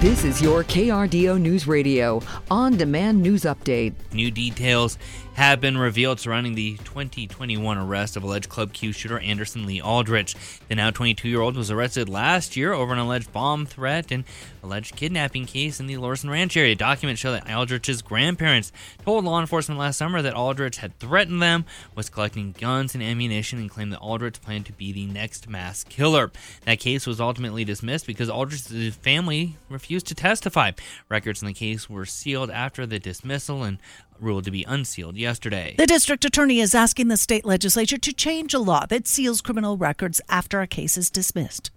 This is your KRDO News Radio on demand news update. New details have been revealed surrounding the 2021 arrest of alleged Club Q shooter Anderson Lee Aldrich. The now 22 year old was arrested last year over an alleged bomb threat and alleged kidnapping case in the Lorson Ranch area. Documents show that Aldrich's grandparents told law enforcement last summer that Aldrich had threatened them, was collecting guns and ammunition, and claimed that Aldrich planned to be the next mass killer. That case was ultimately dismissed because Aldrich's family refused to testify. Records in the case were sealed after the dismissal and ruled to be unsealed yesterday. The district attorney is asking the state legislature to change a law that seals criminal records after a case is dismissed.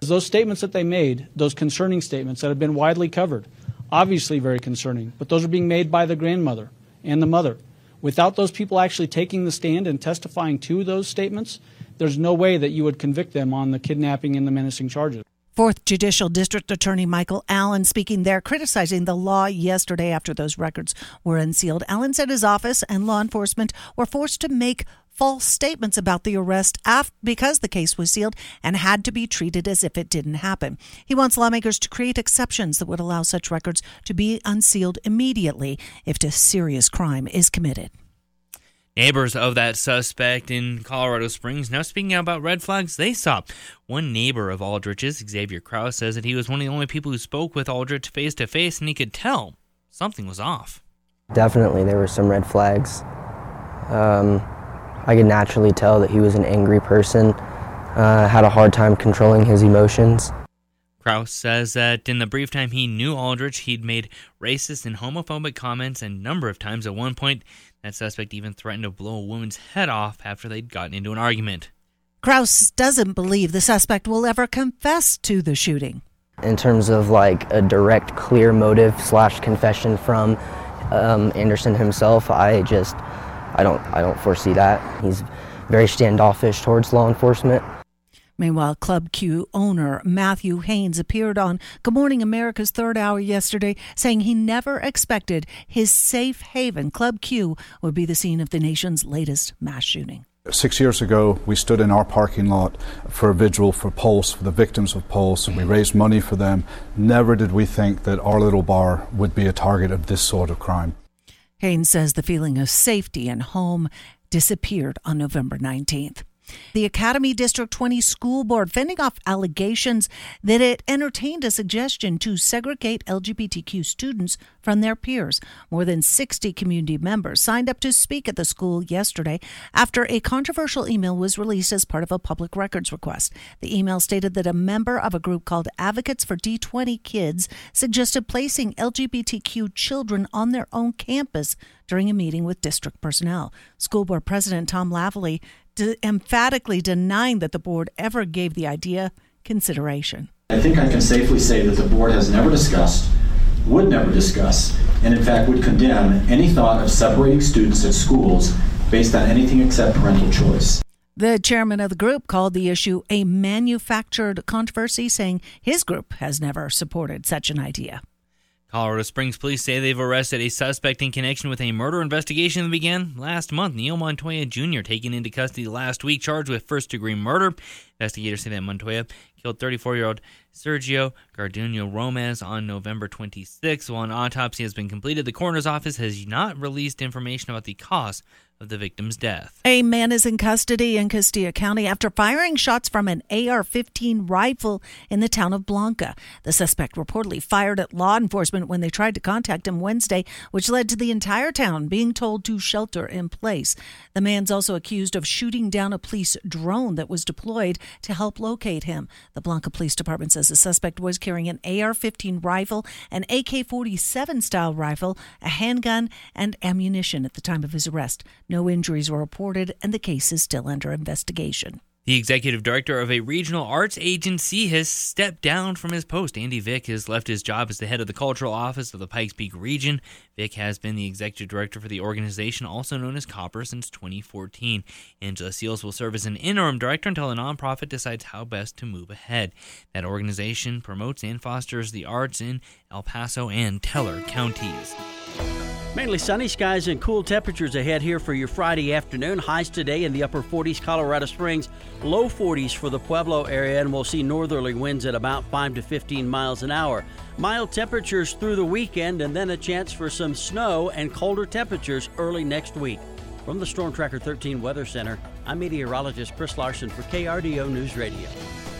Those statements that they made, those concerning statements that have been widely covered, obviously very concerning, but those are being made by the grandmother and the mother. Without those people actually taking the stand and testifying to those statements, there's no way that you would convict them on the kidnapping and the menacing charges. Fourth Judicial District Attorney Michael Allen speaking there, criticizing the law yesterday after those records were unsealed. Allen said his office and law enforcement were forced to make false statements about the arrest because the case was sealed and had to be treated as if it didn't happen. He wants lawmakers to create exceptions that would allow such records to be unsealed immediately if a serious crime is committed. Neighbors of that suspect in Colorado Springs now speaking out about red flags they saw. One neighbor of Aldrich's, Xavier Kraus, says that he was one of the only people who spoke with Aldrich face to face and he could tell something was off. Definitely, there were some red flags. Um, I could naturally tell that he was an angry person, uh, had a hard time controlling his emotions. Kraus says that in the brief time he knew Aldrich, he'd made racist and homophobic comments a number of times. At one point, that suspect even threatened to blow a woman's head off after they'd gotten into an argument. Kraus doesn't believe the suspect will ever confess to the shooting. In terms of like a direct, clear motive slash confession from um, Anderson himself, I just, I don't, I don't foresee that. He's very standoffish towards law enforcement. Meanwhile, Club Q owner Matthew Haynes appeared on Good Morning America's third hour yesterday, saying he never expected his safe haven, Club Q, would be the scene of the nation's latest mass shooting. Six years ago, we stood in our parking lot for a vigil for Pulse, for the victims of Pulse, and we raised money for them. Never did we think that our little bar would be a target of this sort of crime. Haynes says the feeling of safety and home disappeared on November 19th. The Academy District 20 School Board fending off allegations that it entertained a suggestion to segregate LGBTQ students from their peers. More than 60 community members signed up to speak at the school yesterday after a controversial email was released as part of a public records request. The email stated that a member of a group called Advocates for D20 Kids suggested placing LGBTQ children on their own campus during a meeting with district personnel. School Board President Tom Lavalley de- emphatically denying that the board ever gave the idea consideration. I think I can safely say that the board has never discussed, would never discuss, and in fact would condemn any thought of separating students at schools based on anything except parental choice. The chairman of the group called the issue a manufactured controversy, saying his group has never supported such an idea. Colorado Springs police say they've arrested a suspect in connection with a murder investigation that began last month. Neil Montoya Jr. taken into custody last week, charged with first degree murder. Investigators say that Montoya killed 34 year old Sergio Garduno Romez on November 26. While an autopsy has been completed, the coroner's office has not released information about the cause of the victim's death. A man is in custody in Costilla County after firing shots from an AR 15 rifle in the town of Blanca. The suspect reportedly fired at law enforcement when they tried to contact him Wednesday, which led to the entire town being told to shelter in place. The man's also accused of shooting down a police drone that was deployed to help locate him. The Blanca Police Department says the suspect was carrying an AR 15 rifle, an AK 47 style rifle, a handgun, and ammunition at the time of his arrest. No injuries were reported, and the case is still under investigation. The executive director of a regional arts agency has stepped down from his post. Andy Vick has left his job as the head of the cultural office of the Pikes Peak region. Vick has been the executive director for the organization, also known as Copper, since 2014. Angela Seals will serve as an interim director until the nonprofit decides how best to move ahead. That organization promotes and fosters the arts in El Paso and Teller counties. Mainly sunny skies and cool temperatures ahead here for your Friday afternoon. Highs today in the upper 40s, Colorado Springs, low 40s for the Pueblo area, and we'll see northerly winds at about 5 to 15 miles an hour. Mild temperatures through the weekend and then a chance for some snow and colder temperatures early next week. From the Storm Tracker 13 Weather Center, I'm meteorologist Chris Larson for KRDO News Radio.